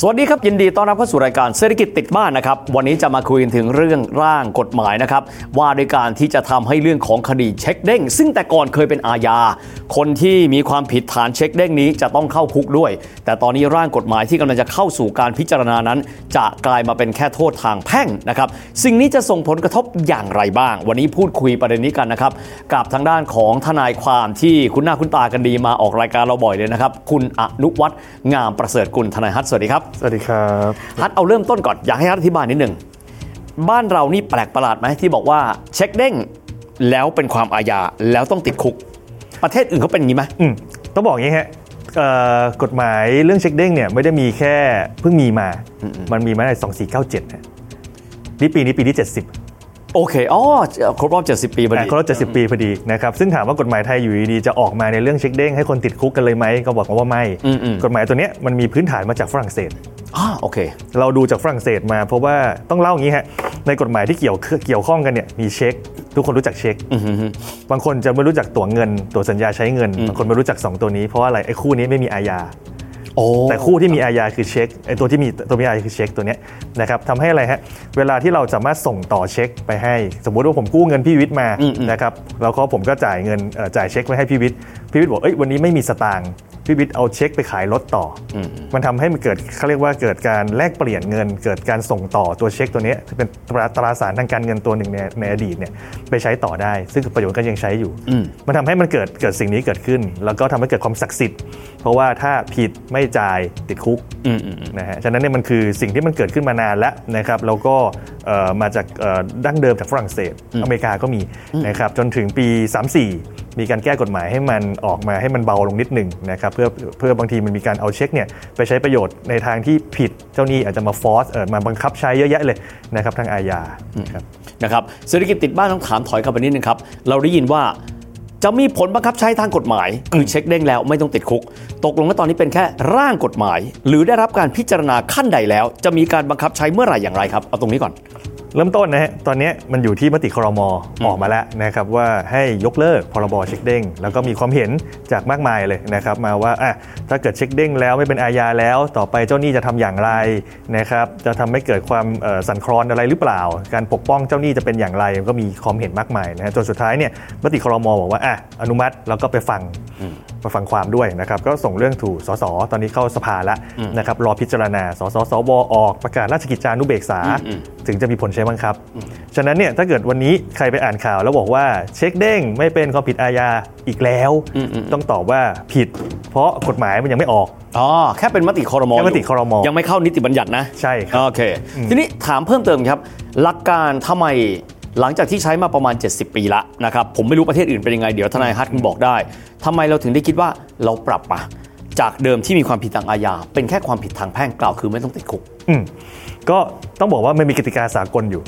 สวัสดีครับ ยินดีต้อนรับเข้าสู่รายการเศรษฐกิจติดบ้านนะครับ วันนี้จะมาคุยกันถึงเรื่องร่างกฎหมายนะครับ ว่าด้วยการที่จะทำให้เรื่องของคดีเช็คเด้ง ซึ่งแต่ก่อนเคยเป็นอาญา คนที่มีความผิดฐานเช็คเด้งนี้จะต้องเข้าคุกด้วย แต่ตอนนี้ร่างกฎหมายที่กำลังจะเข้าสู่การพิจารณานั้น จะกลายมาเป็นแค่โทษทางแพ่งนะครับสิ่งนี้จะส่งผลกระทบอย่างไรบ้าง วันนี้พูดคุยประเด็นนี้กันนะครับกับทางด้านของทนายความที่คุณหน้าคุณตากันดีมาออกรายการเราบ่อยเลยนะครับคุณอนุวัฒน์งามประเสริฐกุลทนายฮัทสวัสดีครับสวัสดีครับฮัทเอาเริ่มต้นก่อนอยากให้ฮัทอธิบายนิดหนึ่งบ้านเรานี่แปลกประหลาดไหมที่บอกว่าเช็คเด้งแล้วเป็นความอาญาแล้วต้องติดคุก ประเทศอื่นเขาเป็นอย่างนี้ไหมอืมต้องบอกอย่างนี้ฮะเอ่อกฎหมายเรื่องเช็คเด้งเนี่ยไม่ได้มีแค่เพิ่งมีมา มันมีมาใน 2497ฮะนี่ปีนี้ปีที่ 70 โอเคอ๋อครบรอบ 70 ปีพอดีอะครบ70 ปีพอดีนะครับซึ่งถามว่ากฎหมายไทยอยู่ดีๆจะออกมาในเรื่องเช็คเด้งให้คนติดคุกกันเลยไหมก็บอกว่าไม่อืมอืมกฎหมายตัวเนี้ยมันมีพื้นฐานมาจากฝรั่งเศสอ๋อโอเค เราดูจากฝรั่งเศสมาเพราะว่าต้องเล่าอย่างนี้ฮะในกฎหมายที่เกี่ยวเกี่ยวข้องกันเนี่ยมีเช็ค ทุกคนรู้จักเช็คอือฮึฮึบางคนจะไม่รู้จักตั๋วเงินตั๋วสัญญาใช้เงินบางคนไม่รู้จัก 2 ตัวนี้เพราะว่าอะไรไอ้คู่นี้ไม่มีอาญาโอ้ แต่คู่ที่มีอาญาคือเช็คไอ้ตัวที่มีตัวมีอาญาคือเช็คตัวเนี้ยนะครับทำให้อะไรฮะเวลาที่เราสามารถส่งต่อเช็คไปให้ สมมุติว่าผมกู้เงินพี่วิทย์มานะครับแล้วก็ผมก็จ่ายเงินเอ่อจ่ายเช็คไปให้พี่วิทย์พี่วิทย์บอกเอ้ยวันนี้ไม่มีสตางค์ พี่วิทย์เอาเช็คไปขายรถต่ออมันทำให้มันเกิดเขาเรียกว่าเกิดการแลกเปลี่ยนเงิน เกิดการส่งต่อตัวเช็คตัวเนี้ยเป็นตราตราสารทางการเงินตัวหนึ่งในในอดีตเนี่ยไปใช้ต่อได้ ซึ่งประโยชน์ก็ยังใช้อยู่ มันทำให้มันเกิดเกิดสิ่งนี้เกิดขึ้น แล้วก็ทำให้เกิดความศักดิ์สิทธิ์ เพราะว่าถ้าผิดไม่จ่ายติดคุกนะฮะฉะนั้นเนี่ยมันคือสิ่งที่มันเกิดขึ้นมานานแล้วนะครับแล้วก็เอ่อมาจากเอ่อดั้งเดิมจากฝรั่งเศสอเมริกาก็มีนะครับจนถึงปี 34 มีการแก้กฎหมายให้มันออกมาให้มันเบาลงนิดหนึ่งนะครับเพื่อเพื่อบางทีมันมีการเอาเช็คเนี่ยไปใช้ประโยชน์ในทางที่ผิดเจ้าหนี้อาจจะมาฟอสเออมาบังคับใช้เยอะแยะเลยนะครับทางอาญาครับนะครับเศรษฐกิจติดบ้านต้องถามถอยกลับไปนิดนึงครับเราได้ยินว่าจะมีผลบังคับใช้ทางกฎหมายคือเช็คเด้งแล้วไม่ต้องติดคุก ตกลงว่าตอนนี้เป็นแค่ร่างกฎหมาย หรือได้รับการพิจารณาขั้นใดแล้ว จะมีการบังคับใช้เมื่อไหร่อย่างไรครับ เอาตรงนี้ก่อน เริ่มต้นนะฮะตอนนี้มันอยู่ที่มติครมออกมาแล้วนะครับว่าให้ยกเลิกพรบเช็คเด้ง แล้วก็มีความเห็นจากมากมายเลยนะครับมาว่าอะถ้าเกิดเช็คเด้งแล้วไม่เป็นอาญาแล้ว ต่อไปเจ้าหนี้จะทำอย่างไรนะครับจะทำให้เกิดความเอ่อสั่นคลอนอะไรหรือเปล่า การปกป้องเจ้าหนี้จะเป็นอย่างไรก็มีความเห็นมากมายนะฮะจนสุดท้ายเนี่ยมติครมบอกว่าอะอนุมัติแล้วก็ไปฟัง มาฟังความด้วยนะครับก็ส่งเรื่องถูกสสตอนนี้เข้าสภาแล้วนะครับรอพิจารณาสสสวออกประกาศราชกิจจานุเบกษา ถึงจะมีผลใช้บังคับ ฉะนั้นเนี่ยถ้าเกิดวันนี้ใครไปอ่านข่าวแล้วบอกว่าเช็คเด้งไม่เป็นความผิดอาญาอีกแล้ว ต้องตอบว่าผิด เพราะกฎหมายมันยังไม่ออกอ๋อแค่เป็นมติคอรมอแค่มติยู่ครมยังไม่เข้านิติบัญญัตินะใช่ครับโอเคทีนี้ถามเพิ่มเติมครับ หลักการทำไม หลังจากที่ใช้มาประมาณ 70 ปีละนะครับผมไม่รู้ประเทศอื่นเป็นยังไงเดี๋ยวทนายฮัทคุณบอกได้ทำไมเราถึงได้คิดว่าเราปรับมาจากเดิมที่มีความผิดทางอาญา เป็นแค่ความผิดทางแพ่งกล่าวคือไม่ต้องติดคุก อืมก็ต้องบอกว่ามันมีกติกาสากลอยู่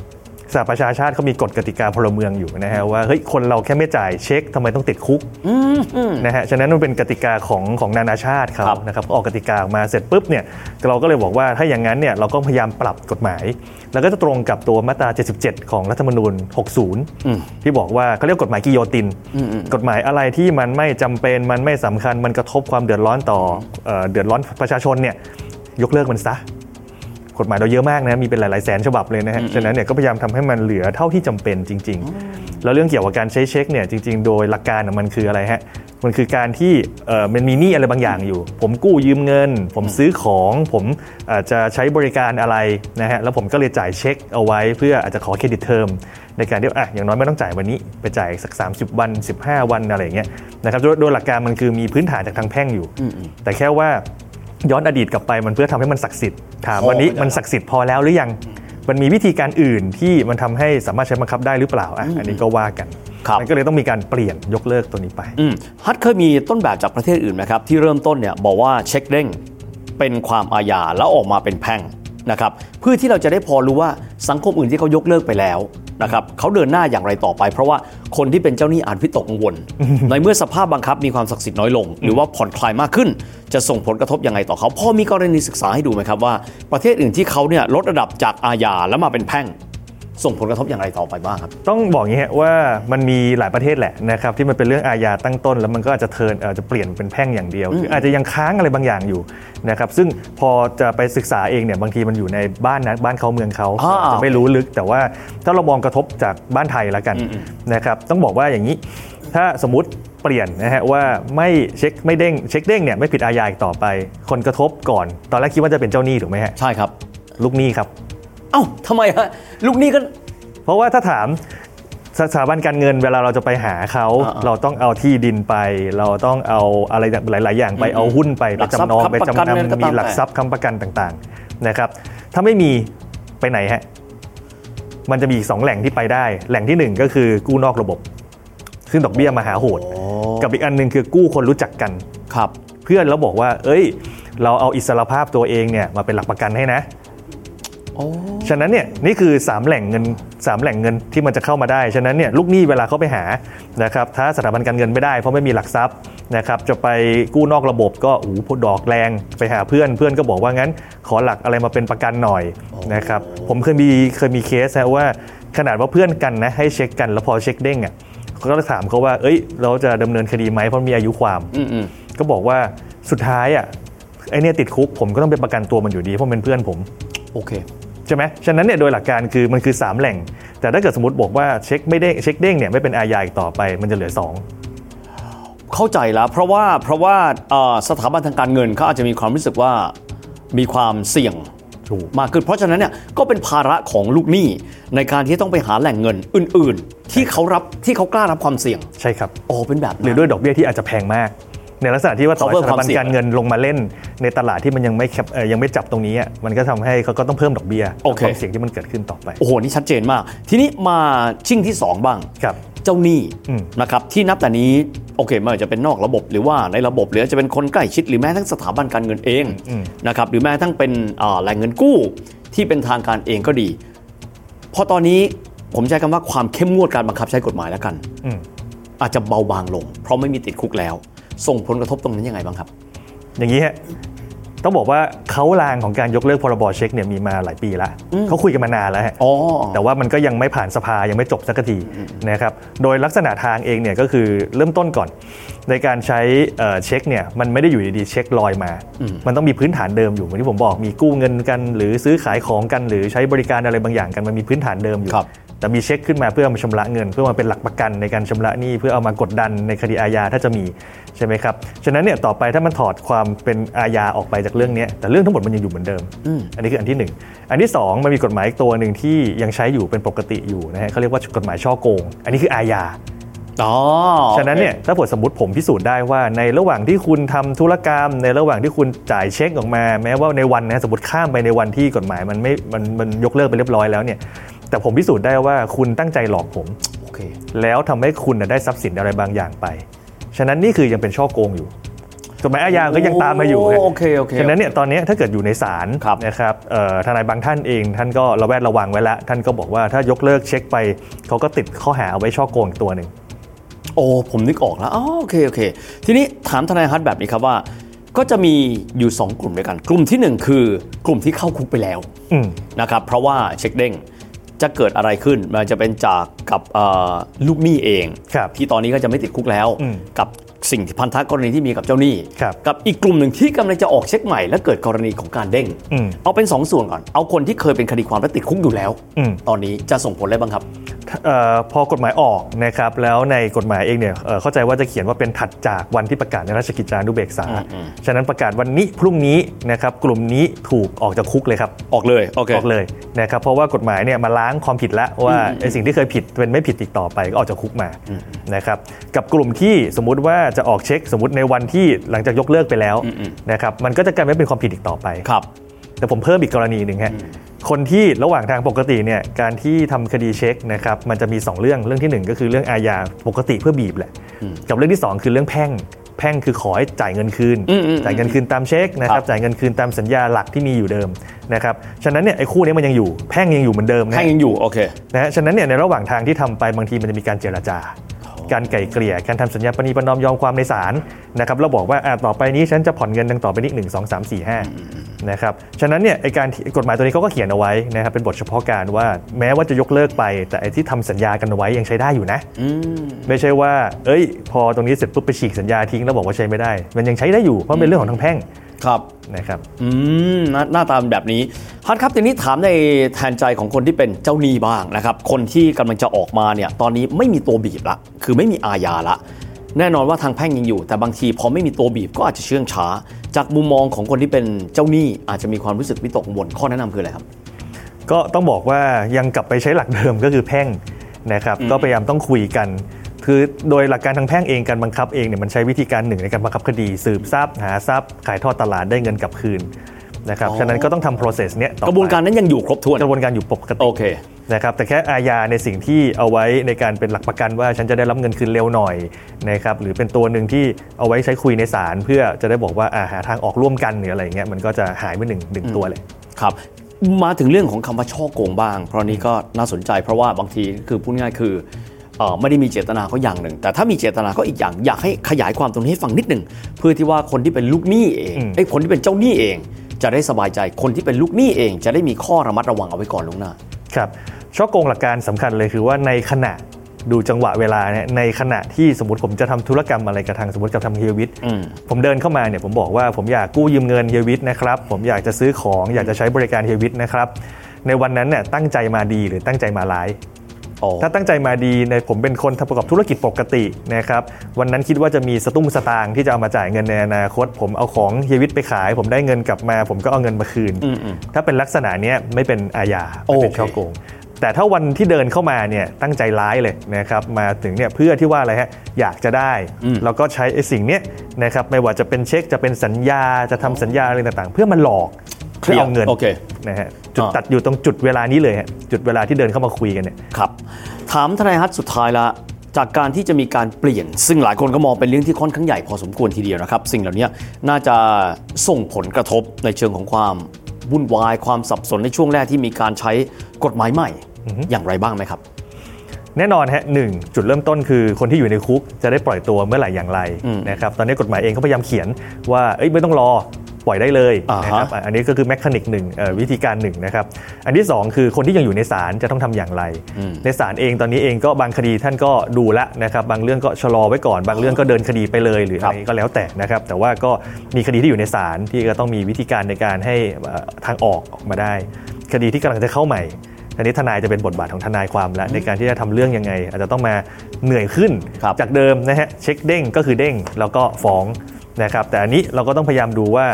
สหประชาชาติเขามีกฎกติกาพลเมืองอยู่นะฮะว่าเฮ้ยคนเราแค่ไม่จ่ายเช็คทำไมต้องติดคุกนะฮะฉะนั้นมันเป็นกติกาของของนานาชาติเขาครับนะครับออกกติกาออกมาเสร็จปุ๊บเนี่ยเราก็เลยบอกว่าถ้าอย่างนั้นเนี่ยเราก็พยายามปรับกฎหมาย แล้วก็จะตรงกับตัวมาตรา 77 ของรัฐธรรมนูญ 60 ที่บอกว่าเขาเรียกกฎหมายกิโยติน กฎหมายอะไรที่มันไม่จำเป็นมันไม่สำคัญมันกระทบความเดือดร้อนต่อเอ่อเดือดร้อนประชาชนเนี่ยยกเลิกมันซะ กฎหมายเราเยอะมากนะมีเป็นหลายๆแสนฉบับเลยนะฮะฉะนั้นเนี่ยก็พยายามทำให้มันเหลือเท่าที่จำเป็นจริง ๆ แล้วเรื่องเกี่ยวกับการใช้เช็คเนี่ยจริง ๆ โดยหลักการน่ะมันคืออะไรฮะมันคือการที่เอ่อมันมีหนี้อะไรบางอย่างอยู่ ผมกู้ยืมเงิน ผมซื้อของผมอาจจะใช้บริการอะไรนะฮะแล้วผมก็เลยจ่ายเช็คเอาไว้เพื่ออาจจะขอ credit term ในการที่อะอย่างน้อยไม่ต้องจ่ายวันนี้ ไปจ่ายสัก 30 วัน 15 วันอะไรอย่างเงี้ยนะครับโดยโดยหลักการมันคือมีพื้นฐานจากทางแพ่งอยู่ แต่แค่ว่า ย้อนอดีตกลับไปมันเพื่อทำให้มันศักดิ์สิทธิ์ถามพอวันนี้ไม่ได้มันศักดิ์สิทธิ์พอแล้วหรือยังมันมีวิธีการอื่นที่มันทำให้สามารถใช้บังคับได้หรือเปล่าอะอันนี้ก็ว่ากันครับมันก็เลยต้องมีการเปลี่ยนยกเลิกตัวนี้ไปอืมฮัทเคยมีต้นแบบจากประเทศอื่นไหมครับ ที่เริ่มต้นเนี่ยบอกว่าเช็คเด้งเป็นความอาญาแล้วออกมาเป็นแพ่งนะครับเพื่อที่เราจะได้พอรู้ว่าสังคมอื่นที่เขายกเลิกไปแล้ว นะครับเขาเดินหน้าอย่างไรต่อไป เพราะว่าคนที่เป็นเจ้าหนี้อาจวิตกกังวล ในเมื่อสภาพบังคับมีความศักดิ์สิทธิ์น้อยลง หรือว่าผ่อนคลายมากขึ้น จะส่งผลกระทบยังไงต่อเขาพอมีกรณีศึกษาให้ดูไหมครับว่า ประเทศอื่นที่เขาเนี่ยลดระดับจากอาญาแล้วมาเป็นแพ่ง ส่งผลกระทบอย่างไรต่อไปบ้างครับ ต้องบอกอย่างนี้ฮะว่ามันมีหลายประเทศแหละนะครับที่มันเป็นเรื่องอาญาตั้งต้น แล้วมันก็อาจจะเทิร์นอาจจะเปลี่ยนเป็นแพ่งอย่างเดียวคืออาจจะยังค้างอะไรบางอย่างอยู่นะครับซึ่งพอจะไปศึกษาเองเนี่ยบางทีมันอยู่ในบ้านนะบ้านเขาเมืองเขาอ่า จะไม่รู้ลึก แต่ว่าถ้าเรามองกระทบจากบ้านไทยแล้วกันนะครับต้องบอกว่าอย่างนี้ ถ้าสมมติเปลี่ยนนะฮะว่าไม่เช็คไม่เด้งเช็คเด้งเนี่ยไม่ผิดอาญาอีกต่อไป คนกระทบก่อน ตอนแรกคิดว่าจะเป็นเจ้าหนี้ถูกไหมฮะ ใช่ครับ ลูกหนี้ครับ เอ้าทำไมฮะลูกหนี้ก็ เพราะว่าถ้าถามสถาบันการเงินเวลาเราจะไปหาเขาอ่าๆเราต้องเอาที่ดินไป เราต้องเอาอะไรหลาย ๆ อย่างไปเอาหุ้นไปหไปลักทรัพย์จำนองค้ำไปประกันจำอะไรก็นำตามมีหลักแต่ทรัพย์ค้ำประกันต่างๆนะครับ ถ้าไม่มีไปไหนฮะมันจะมีอีกสองแหล่งที่ไปได้ แหล่งที่หนึ่งก็คือกู้นอกระบบ ซึ่งดอกเบี้ยมหาโหด กับอีกอันหนึ่งคือกู้คนรู้จักกันครับ เพื่อนแล้วบอกว่า เอ้ย เราเอาอิสรภาพตัวเองเนี่ยมาเป็นหลักประกันให้นะโอ้ ฉะนั้นเนี่ยนี่คือ 3 แหล่งเงิน 3 แหล่งเงินที่มันจะเข้ามาได้ ฉะนั้นเนี่ยลูกหนี้เวลาเขาไปหานะครับถ้าสถาบันการเงินไม่ได้เพราะไม่มีหลักทรัพย์นะครับจะไปกู้นอกระบบก็อู้หูดอกแรงไปหาเพื่อนเพื่อนก็บอกว่างั้น ขอหลักอะไรมาเป็นประกันหน่อยนะครับผมเคยมีเคยมีเคสนะว่าขนาดว่าเพื่อนกันนะให้เช็คกันแล้วพอเช็คเด้งอะเขาก็ถามเขาว่า เอ้ย เราจะดำเนินคดีไหมเพราะมีอายุความอืมอืมก็บอกว่าสุดท้ายอะไอเนี่ยติดคุกผมก็ต้องไปประกันตัวมันอยู่ดีเพราะมันเป็นเพื่อนผมโอเค ใช่ไหมฉะนั้นเนี่ยโดยหลักการคือมันคือ 3 แหล่ง แต่ถ้าเกิดสมมติบอกว่าเช็คไม่เด้งเช็คเด้งเนี่ยไม่เป็นอาญาอีกต่อไปมันจะเหลือเข้าใจแล้วเพราะว่าเพราะว่าเอ่อสถาบันทางการเงินเขาอาจจะมีความรู้สึกว่ามีความเสี่ยงถูกมากขึ้นเพราะฉะนั้นเนี่ยก็เป็นภาระของลูกหนี้ในการที่ต้องไปหาแหล่งเงินอื่น ๆ ที่เขารับที่เขากล้ารับความเสี่ยง2ใช่ครับโอ้เป็นแบบนั้นหรือด้วยดอกเบี้ยที่อาจจะแพงมาก ในลักษณะที่ว่าต่อให้ Cover สถาบันความเสี่ยงการเงินลงมาเล่น ในตลาดที่มันยังไม่แคปเอ่อยังไม่จับตรงนี้อะมันก็ทำให้เขาก็ต้องเพิ่มดอกเบี้ยโอเคความเสี่ยงที่มันเกิดขึ้นต่อไป โอ้โห นี่ชัดเจนมาก ทีนี้มาชิ่งที่ 2 บ้างครับเจ้าหนี้อืมนะครับที่นับแต่นี้โอเคไม่ว่าจะเป็นนอกระบบหรือว่าในระบบหรืออาจจะเป็นคนใกล้ชิดหรือแม้ทั้งสถาบันการเงินเองนะครับหรือแม้ทั้งเป็นอ่าแหล่งเงินกู้ที่เป็นทางการเองก็ดีพอตอนนี้ผมใช้คำว่าความเข้มงวดการบังคับใช้กฎหมายแล้วกันอืมอาจจะเบาบางลง เพราะไม่มีติดคุกแล้ว ส่งผลกระทบตรงนั้นยังไงบ้างครับ อย่างนี้ฮะต้องบอกว่าเขาลางของการยกเลิกพรบเช็คเนี่ยมีมาหลายปีแล้วเขาคุยกันมานานแล้วฮะอ๋อแต่ว่ามันก็ยังไม่ผ่านสภายังไม่จบสักทีนะครับโดยลักษณะทางเองเนี่ยก็คือเริ่มต้นก่อน ในการใช้เอ่อเช็คเนี่ยมันไม่ได้อยู่ดีๆเช็คลอยมา มันต้องมีพื้นฐานเดิมอยู่เหมือนที่ผมบอกมีกู้เงินกัน หรือซื้อขายของกัน หรือใช้บริการอะไรบางอย่างกันมันมีพื้นฐานเดิมอยู่ครับ แต่มีเช็คขึ้นมาเพื่อมาชำระเงิน เพื่อมาเป็นหลักประกันในการชำระหนี้เพื่อเอามากดดันในคดีอาญาถ้าจะมีใช่ไหมครับฉะนั้นเนี่ยต่อไปถ้ามันถอดความเป็นอาญาออกไปจากเรื่องเนี้ยแต่เรื่องทั้งหมดมันยังอยู่เหมือนเดิม อันนี้คืออันที่หนึ่งอันที่สองมันมีกฎหมายอีกตัวหนึ่งที่ยังใช้อยู่เป็นปกติอยู่นะฮะเขาเรียกว่ากฎหมายช่อโกง อันนี้คืออาญาอ๋อฉะนั้นเนี่ยถ้าเกิดสมมติผมพิสูจน์ได้ว่าในระหว่างที่คุณทำธุรกรรม ในระหว่างที่คุณจ่ายเช็คออกมา แม้ว่าในวันนะสมมติข้ามไปในวันที่กฎหมายมันไม่มันมันยกเลิกไปเรียบร้อยแล้วเนี่ย แต่ผมพิสูจน์ได้ว่าคุณตั้งใจหลอกผมโอเคแล้วทำให้คุณน่ะได้ทรัพย์สินอะไรบางอย่างไป ฉะนั้นนี่คือยังเป็นช่อโกงอยู่กฎหมายอาญาก็ยังตามมาอยู่ฮะโอเคโอเคฉะนั้นเนี่ยตอนนี้ถ้าเกิดอยู่ในศาลครับนะครับเอ่อทนายบางท่านเองท่านก็ระแวดระวังไว้แล้วท่านก็บอกว่าถ้ายกเลิกเช็คไปเขาก็ติดข้อหาเอาไว้ช่อโกงอีกตัวหนึ่งโอ้ผมนึกออกแล้วอ๋อโอเคโอเค ทีนี้ถามทนายฮัทแบบนี้ครับว่า ก็จะมีอยู่ 2 กลุ่มด้วยกัน กลุ่มที่ 1 คือกลุ่มที่เข้าคุกไปแล้วอืมนะครับเพราะว่าเช็คเด้ง จะเกิดอะไรขึ้นมันจะเป็นจากกับเอ่อลูกหนี้เองครับที่ตอนนี้ก็จะไม่ติดคุกแล้วอืมกับ สิ่งที่พันธะกรณีที่มีกับเจ้าหนี้ครับกับอีกกลุ่มหนึ่งที่กำลังจะออกเช็คใหม่ และเกิดกรณีของการเด้งอืมเอาเป็น 2 ส่วนก่อน เอาคนที่เคยเป็นคดีความและติดคุกอยู่แล้วอืมตอนนี้จะส่งผลอะไรบ้างครับเอ่อพอกฎหมายออกนะครับแล้วในกฎหมายเองเนี่ยเอ่อเข้าใจว่าจะเขียนว่าเป็นถัดจากวันที่ประกาศในราชกิจจานุเบกษา ฉะนั้นประกาศวันนี้พรุ่งนี้นะครับกลุ่มนี้ถูกออกจากคุกเลยครับ ออกเลยโอเคออกเลยนะครับเพราะว่ากฎหมายเนี่ยมาล้างความผิดแล้วว่าไอ้สิ่งที่เคยผิดเป็นไม่ผิดอีกต่อไปก็ออกจากคุกมานะครับกับกลุ่มที่สมมุติว่าจะออกเช็คสมมติในวันที่หลังจากยกเลิกไปแล้วนะครับมันก็จะกลายไม่เป็นความผิดอีกต่อไปครับแต่ผมเพิ่มอีกกรณีหนึ่งฮะคนที่ระหว่างทางปกติเนี่ยการที่ทำคดีเช็คนะครับมันจะมี 2 เรื่องเรื่องที่ 1 ก็คือเรื่องอาญาปกติเพื่อบีบแหละกับเรื่องที่ 2 คือเรื่องแพ่งแพ่งคือขอให้จ่ายเงินคืนอืมอืมจ่ายเงินคืนตามเช็คนะครับครับจ่ายเงินคืนตามสัญญาหลักที่มีอยู่เดิมนะครับฉะนั้นเนี่ยไอ้คู่นี้มันยังอยู่แพ่งยังอยู่เหมือนเดิมนะแพ่งยังอยู่โอเคนะฮะฉะนั้นเนี่ยในระหว่างทางที่ทำไปบางทีมันจะมีการเจรจา การไกล่เกลี่ย การทำสัญญาปณีประนอมยอมความในศาลนะครับเราบอกว่าอะต่อไปนี้ฉันจะผ่อนเงินดังต่อไปนี้หนึ่งสองสามสี่ห้านะครับฉะนั้นเนี่ยไอการที่กฎหมายตัวนี้เขาก็เขียนเอาไว้นะครับเป็นบทเฉพาะการว่าแม้ว่าจะยกเลิกไป แต่ไอที่ทำสัญญากันเอาไว้ยังใช้ได้อยู่นะไม่ใช่ว่า เอ้ย พอตรงนี้เสร็จปุ๊บไปฉีกสัญญาทิ้งแล้วบอกว่าใช้ไม่ได้ มันยังใช้ได้อยู่เพราะเป็นเรื่องของทางแพ่ง ครับนะครับอืมหน้าหน้าตาเป็นแบบนี้ฮัทครับทีนี้ถามในแทนใจของคนที่เป็นเจ้าหนี้บ้างนะครับ คนที่กำลังจะออกมาเนี่ยตอนนี้ไม่มีตัวบีบละคือไม่มีอาญาละแน่นอนว่าทางแพ่งยังอยู่ แต่บางทีพอไม่มีตัวบีบก็อาจจะเชื่องช้า จากมุมมองของคนที่เป็นเจ้าหนี้อาจจะมีความรู้สึกวิตกกังวลข้อแนะนำคืออะไรครับ ก็ต้องบอกว่ายังกลับไปใช้หลักเดิมก็คือแพ่งนะครับ ก็พยายามต้องคุยกัน คือโดยหลักการทางแพ่งเองการบังคับเองเนี่ยมันใช้วิธีการหนึ่งในการบังคับคดี สืบทรัพย์หาทรัพย์ ขายทอดตลาดได้เงินกลับคืนนะครับอ๋อฉะนั้นก็ต้องทำ process เนี้ยต่อไปกระบวนการนั้นยังอยู่ครบถ้วนกระบวนการอยู่ปกติโอเคนะครับแต่แค่อาญาในสิ่งที่เอาไว้ในการเป็นหลักประกันว่าฉันจะได้รับเงินคืนเร็วหน่อยนะครับหรือเป็นตัวหนึ่งที่เอาไว้ใช้คุยในศาลเพื่อจะได้บอกว่าอ่าหาทางออกร่วมกันหรืออะไรเงี้ยมันก็จะหายไปหนึ่งหนึ่งตัวเลยครับมาถึงเรื่องของคำว่าช่อโกงบ้าง เพราะนี้ก็น่าสนใจเพราะว่าบางทีคือพูดง่ายๆคือเอ่อ ไม่ได้มีเจตนาก็อย่างหนึ่ง แต่ถ้ามีเจตนาก็อีกอย่างอยากให้ขยายความตรงนี้ให้ฟังนิดหนึ่งเพื่อที่ว่าคนที่เป็นลูกหนี้เองอืมไอ้ยคนที่เป็นเจ้าหนี้เอง จะได้สบายใจคนที่เป็นลูกหนี้เอง จะได้มีข้อระมัดระวังเอาไว้ก่อนล่วงหน้าครับช่อโกงหลักการสำคัญเลยคือว่าในขณะดูจังหวะเวลาเนี่ยในขณะที่สมมติผมจะทำธุรกรรมอะไรกับทางสมมติกับทางเฮียวิทย์อืมผมเดินเข้ามาเนี่ยผมบอกว่าผมอยากกู้ยืมเงินเฮียวิทย์นะครับผมอยากจะซื้อของอยากจะใช้บริการเฮียวิทย์นะครับในวันนั้นเนี่ยตั้งใจมาดีหรือตั้งใจมาร้ายอ๋อ ถ้าตั้งใจมาดีในผมเป็นคนทำประกอบธุรกิจปกตินะครับวันนั้นคิดว่าจะมีสตุ้งสตางค์ที่จะเอามาจ่ายเงินในอนาคต ผมเอาของเฮียวิทย์ไปขาย ผมได้เงินกลับมา ผมก็เอาเงินมาคืนอืมอืมถ้าเป็นลักษณะเนี้ยไม่เป็นอาญาไม่เป็นโอเคช่อโกงแต่ถ้าวันที่เดินเข้ามาเนี่ยตั้งใจร้ายเลยนะครับมาถึงเนี่ยเพื่อที่ว่าอะไรฮะอยากจะได้ แล้วก็ใช้ไอ้สิ่งเนี้ยนะครับไม่ว่าจะเป็นเช็คจะเป็นสัญญาจะทำสัญญาอะไรต่างๆ เพื่อมันหลอกเคลียร์เอาเงินโอเคนะฮะ จุดอ่าตัดอยู่ตรงจุดเวลานี้เลยฮะจุดเวลาที่เดินเข้ามาคุยกันเนี่ยครับถามทนายฮัทสุดท้ายละจากการที่จะมีการเปลี่ยน ซึ่งหลายคนก็มองเป็นเรื่องที่ค่อนข้างใหญ่พอสมควรทีเดียวนะครับ สิ่งเหล่านี้น่าจะส่งผลกระทบในเชิงของความวุ่นวายความสับสนในช่วงแรกที่มีการใช้กฎหมายใหม่อย่างไรบ้างไหมครับ แน่นอนฮะหนึ่งจุดเริ่มต้นคือคนที่อยู่ในคุกจะได้ปล่อยตัวเมื่อไหร่อย่างไรอืมนะครับตอนนี้กฎหมายเองเขาพยายามเขียนว่าเอ้ยไม่ต้องรอ ปล่อยได้เลยอ่าฮะนะครับอะอันนี้ก็คือแมคานิกหนึ่งเอ่อวิธีการหนึ่งนะครับอันที่สองคือคนที่ยังอยู่ในศาลจะต้องทำอย่างไร ในศาลเองตอนนี้เองก็บางคดีท่านก็ดูแลวนะครับบางเรื่องก็ชะลอไว้ก่อน บางเรื่องก็เดินคดีไปเลยหรือครัอะบไรก็แล้วแต่นะครับแต่ว่าก็มีคดีที่อยู่ในศาลที่ก็ต้องมีวิธีการในการให้เอ่อทางออกออกมาได้ คดีที่กำลังจะเข้าใหม่อันนี้ทนายจะเป็นบทบาทของทนายความแล้วในการที่จะทำเรื่องยังไง อาจจะต้องมาเหนื่อยขึ้นครับจากเดิมนะฮะเช็คเด้งก็คือเด้งแล้วก็ฟ้องนะครับแต่อันนี้เราก็ต้องพยายามดูว่า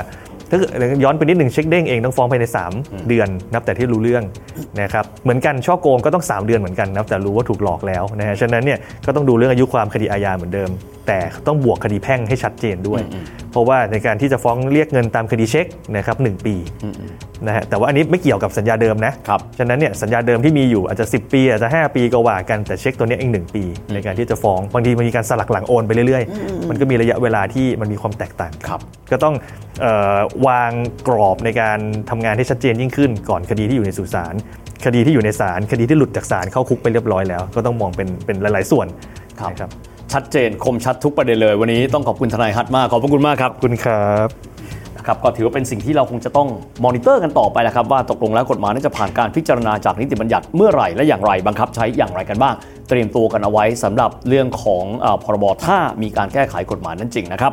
ถ้าเกิดย้อนไปนิดหนึ่งเช็คเด้งเองต้องฟ้องภายใน 3 เดือนนับแต่ที่รู้เรื่องนะครับเหมือนกันช่อโกงก็ต้อง 3 เดือนเหมือนกันนับแต่รู้ว่าถูกหลอกแล้วนะฮะฉะนั้นเนี่ยก็ต้องดูเรื่องอายุความคดีอาญาเหมือนเดิมแต่ต้องบวกคดีแพ่งให้ชัดเจนด้วย เพราะว่าในการที่จะฟ้องเรียกเงินตามคดีเช็คนะครับหนึ่งปีนะฮะแต่ว่าอันนี้ไม่เกี่ยวกับสัญญาเดิมนะครับฉะนั้นเนี่ยสัญญาเดิมที่มีอยู่อาจจะ 10 ปี อาจจะ 5 ปีก็ว่ากันแต่เช็คตัวเนี้ยเองหนึ่งปี ในการที่จะฟ้องบางทีมันมีการสลักหลังโอนไปเรื่อยๆ มันก็มีระยะเวลาที่มันมีความแตกต่างกันครับ ก็ต้องเออวางกรอบในการทำงานให้ชัดเจนยิ่งขึ้น ก่อนคดีที่อยู่ในสุสานคดีที่อยู่ในศาลคดีที่หลุดจากศาลเข้าคุกไปเรียบร้อยแล้ว ก็ต้องมองเป็นเป็นหลาย ๆ ส่วนครับนะครับ ชัดเจนคมชัดทุกประเด็นเลย วันนี้ต้องขอบคุณทนายฮัทมากขอบพระคุณมากครับคุณครับ นะครับก็ถือว่าเป็นสิ่งที่เราคงจะต้องมอนิเตอร์กันต่อไปนะครับว่าตกลงแล้วกฎหมายนั้นจะผ่านการพิจารณาจากนิติบัญญัติเมื่อไหร่และอย่างไรบังคับใช้อย่างไรกันบ้าง เตรียมตัวกันเอาไว้สำหรับเรื่องของออพรบถ้ามีการแก้ไขกฎหมายนั้นจริงนะครับ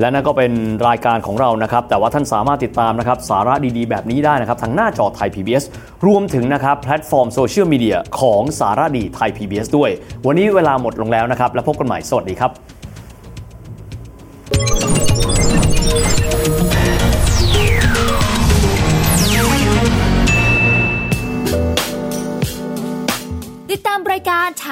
และนั่นก็เป็นรายการของเรานะครับ แต่ว่าท่านสามารถติดตามนะครับสาระดีๆ แบบนี้ได้นะครับ ทางหน้าจอไทย PBS รวมถึงนะครับแพลตฟอร์มโซเชียลมีเดียของสาระดีไทย PBS ด้วย วันนี้เวลาหมดลงแล้วนะครับ แล้วพบกันใหม่ สวัสดีครับ ท